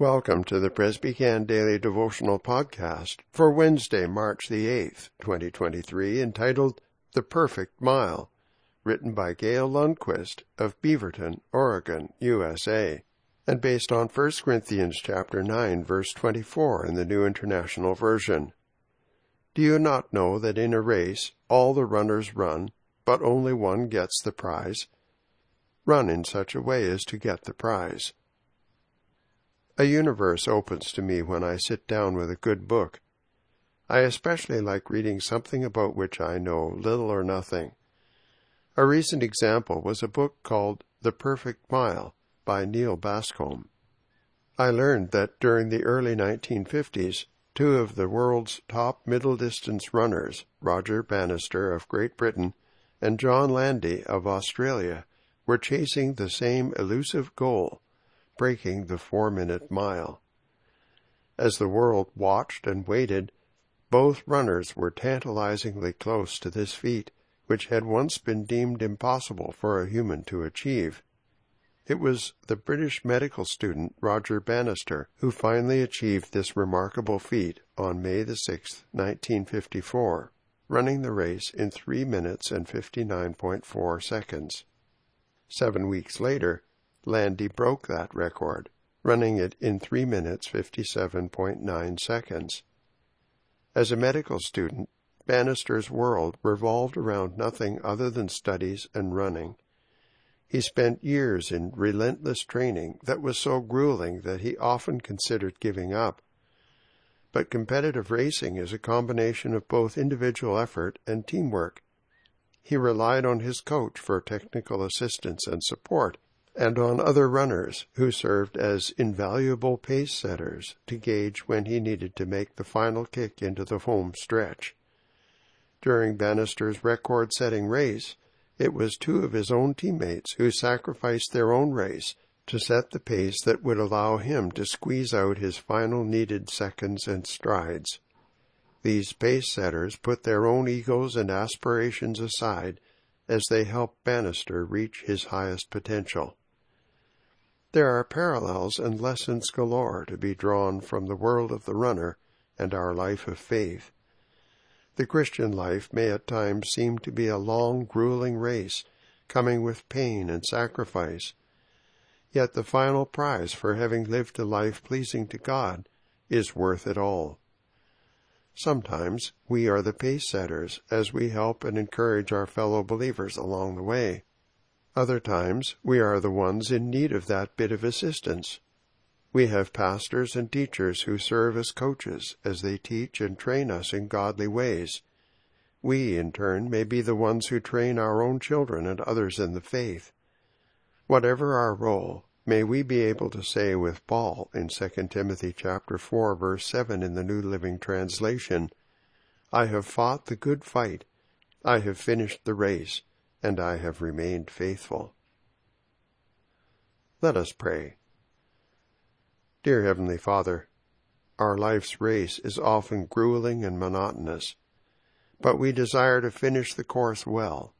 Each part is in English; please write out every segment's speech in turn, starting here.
Welcome to the Presbycan Daily Devotional Podcast for Wednesday, March the 8th, 2023, entitled The Perfect Mile, written by Gail Lundquist of Beaverton, Oregon, USA, and based on 1 Corinthians chapter 9, verse 24 in the New International Version. Do you not know that in a race all the runners run, but only one gets the prize? Run in such a way as to get the prize. A universe opens to me when I sit down with a good book. I especially like reading something about which I know little or nothing. A recent example was a book called The Perfect Mile by Neal Bascomb. I learned that during the early 1950s, two of the world's top middle distance runners, Roger Bannister of Great Britain and John Landy of Australia, were chasing the same elusive goal breaking the four minute mile. As the world watched and waited, both runners were tantalizingly close to this feat, which had once been deemed impossible for a human to achieve. It was the British medical student Roger Bannister who finally achieved this remarkable feat on May the 6th, 1954, running the race in 3 minutes and 59.4 seconds. Seven weeks later, Landy broke that record, running it in 3 minutes 57.9 seconds. As a medical student, Bannister's world revolved around nothing other than studies and running. He spent years in relentless training that was so grueling that he often considered giving up. But competitive racing is a combination of both individual effort and teamwork. He relied on his coach for technical assistance and support and on other runners who served as invaluable pace setters to gauge when he needed to make the final kick into the home stretch. During Bannister's record setting race, it was two of his own teammates who sacrificed their own race to set the pace that would allow him to squeeze out his final needed seconds and strides. These pace setters put their own egos and aspirations aside as they helped Bannister reach his highest potential. There are parallels and lessons galore to be drawn from the world of the runner and our life of faith. The Christian life may at times seem to be a long, grueling race, coming with pain and sacrifice. Yet the final prize for having lived a life pleasing to God is worth it all. Sometimes we are the pace setters as we help and encourage our fellow believers along the way. Other times we are the ones in need of that bit of assistance. We have pastors and teachers who serve as coaches as they teach and train us in godly ways. We, in turn, may be the ones who train our own children and others in the faith. Whatever our role, may we be able to say with Paul in 2 Timothy chapter 4 verse 7 in the New Living Translation, I have fought the good fight, I have finished the race, and I have remained faithful. Let us pray. Dear Heavenly Father, our life's race is often grueling and monotonous, but we desire to finish the course well.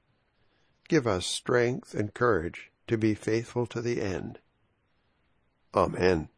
Give us strength and courage to be faithful to the end. Amen.